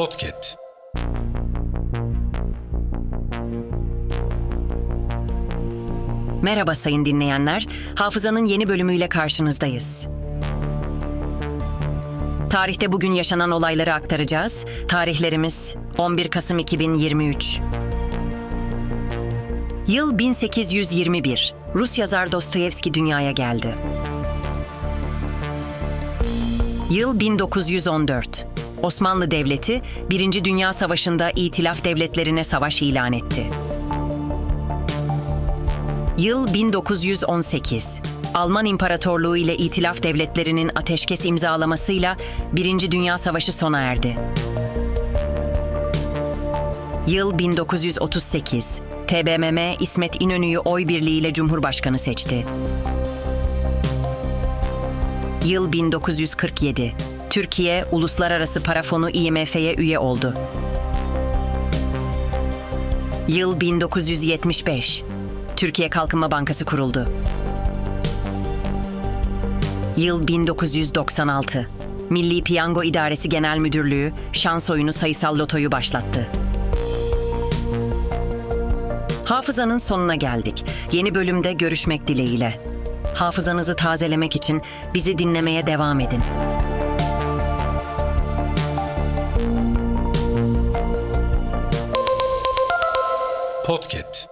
Podcast. Merhaba sayın dinleyenler. Hafızanın yeni bölümüyle karşınızdayız. Tarihte bugün yaşanan olayları aktaracağız. Tarihlerimiz 11 Kasım 2023. Yıl 1821. Rus yazar Dostoyevski dünyaya geldi. Yıl 1914. Osmanlı Devleti, Birinci Dünya Savaşı'nda İtilaf devletlerine savaş ilan etti. Yıl 1918. Alman İmparatorluğu ile İtilaf devletlerinin ateşkes imzalamasıyla Birinci Dünya Savaşı sona erdi. Yıl 1938. TBMM İsmet İnönü'yü oy birliğiyle Cumhurbaşkanı seçti. Yıl 1947. Türkiye Uluslararası Para Fonu IMF'ye üye oldu. Yıl 1975. Türkiye Kalkınma Bankası kuruldu. Yıl 1996. Milli Piyango İdaresi Genel Müdürlüğü şans oyunu sayısal lotoyu başlattı. Hafızanın sonuna geldik. Yeni bölümde görüşmek dileğiyle. Hafızanızı tazelemek için bizi dinlemeye devam edin. Podcast.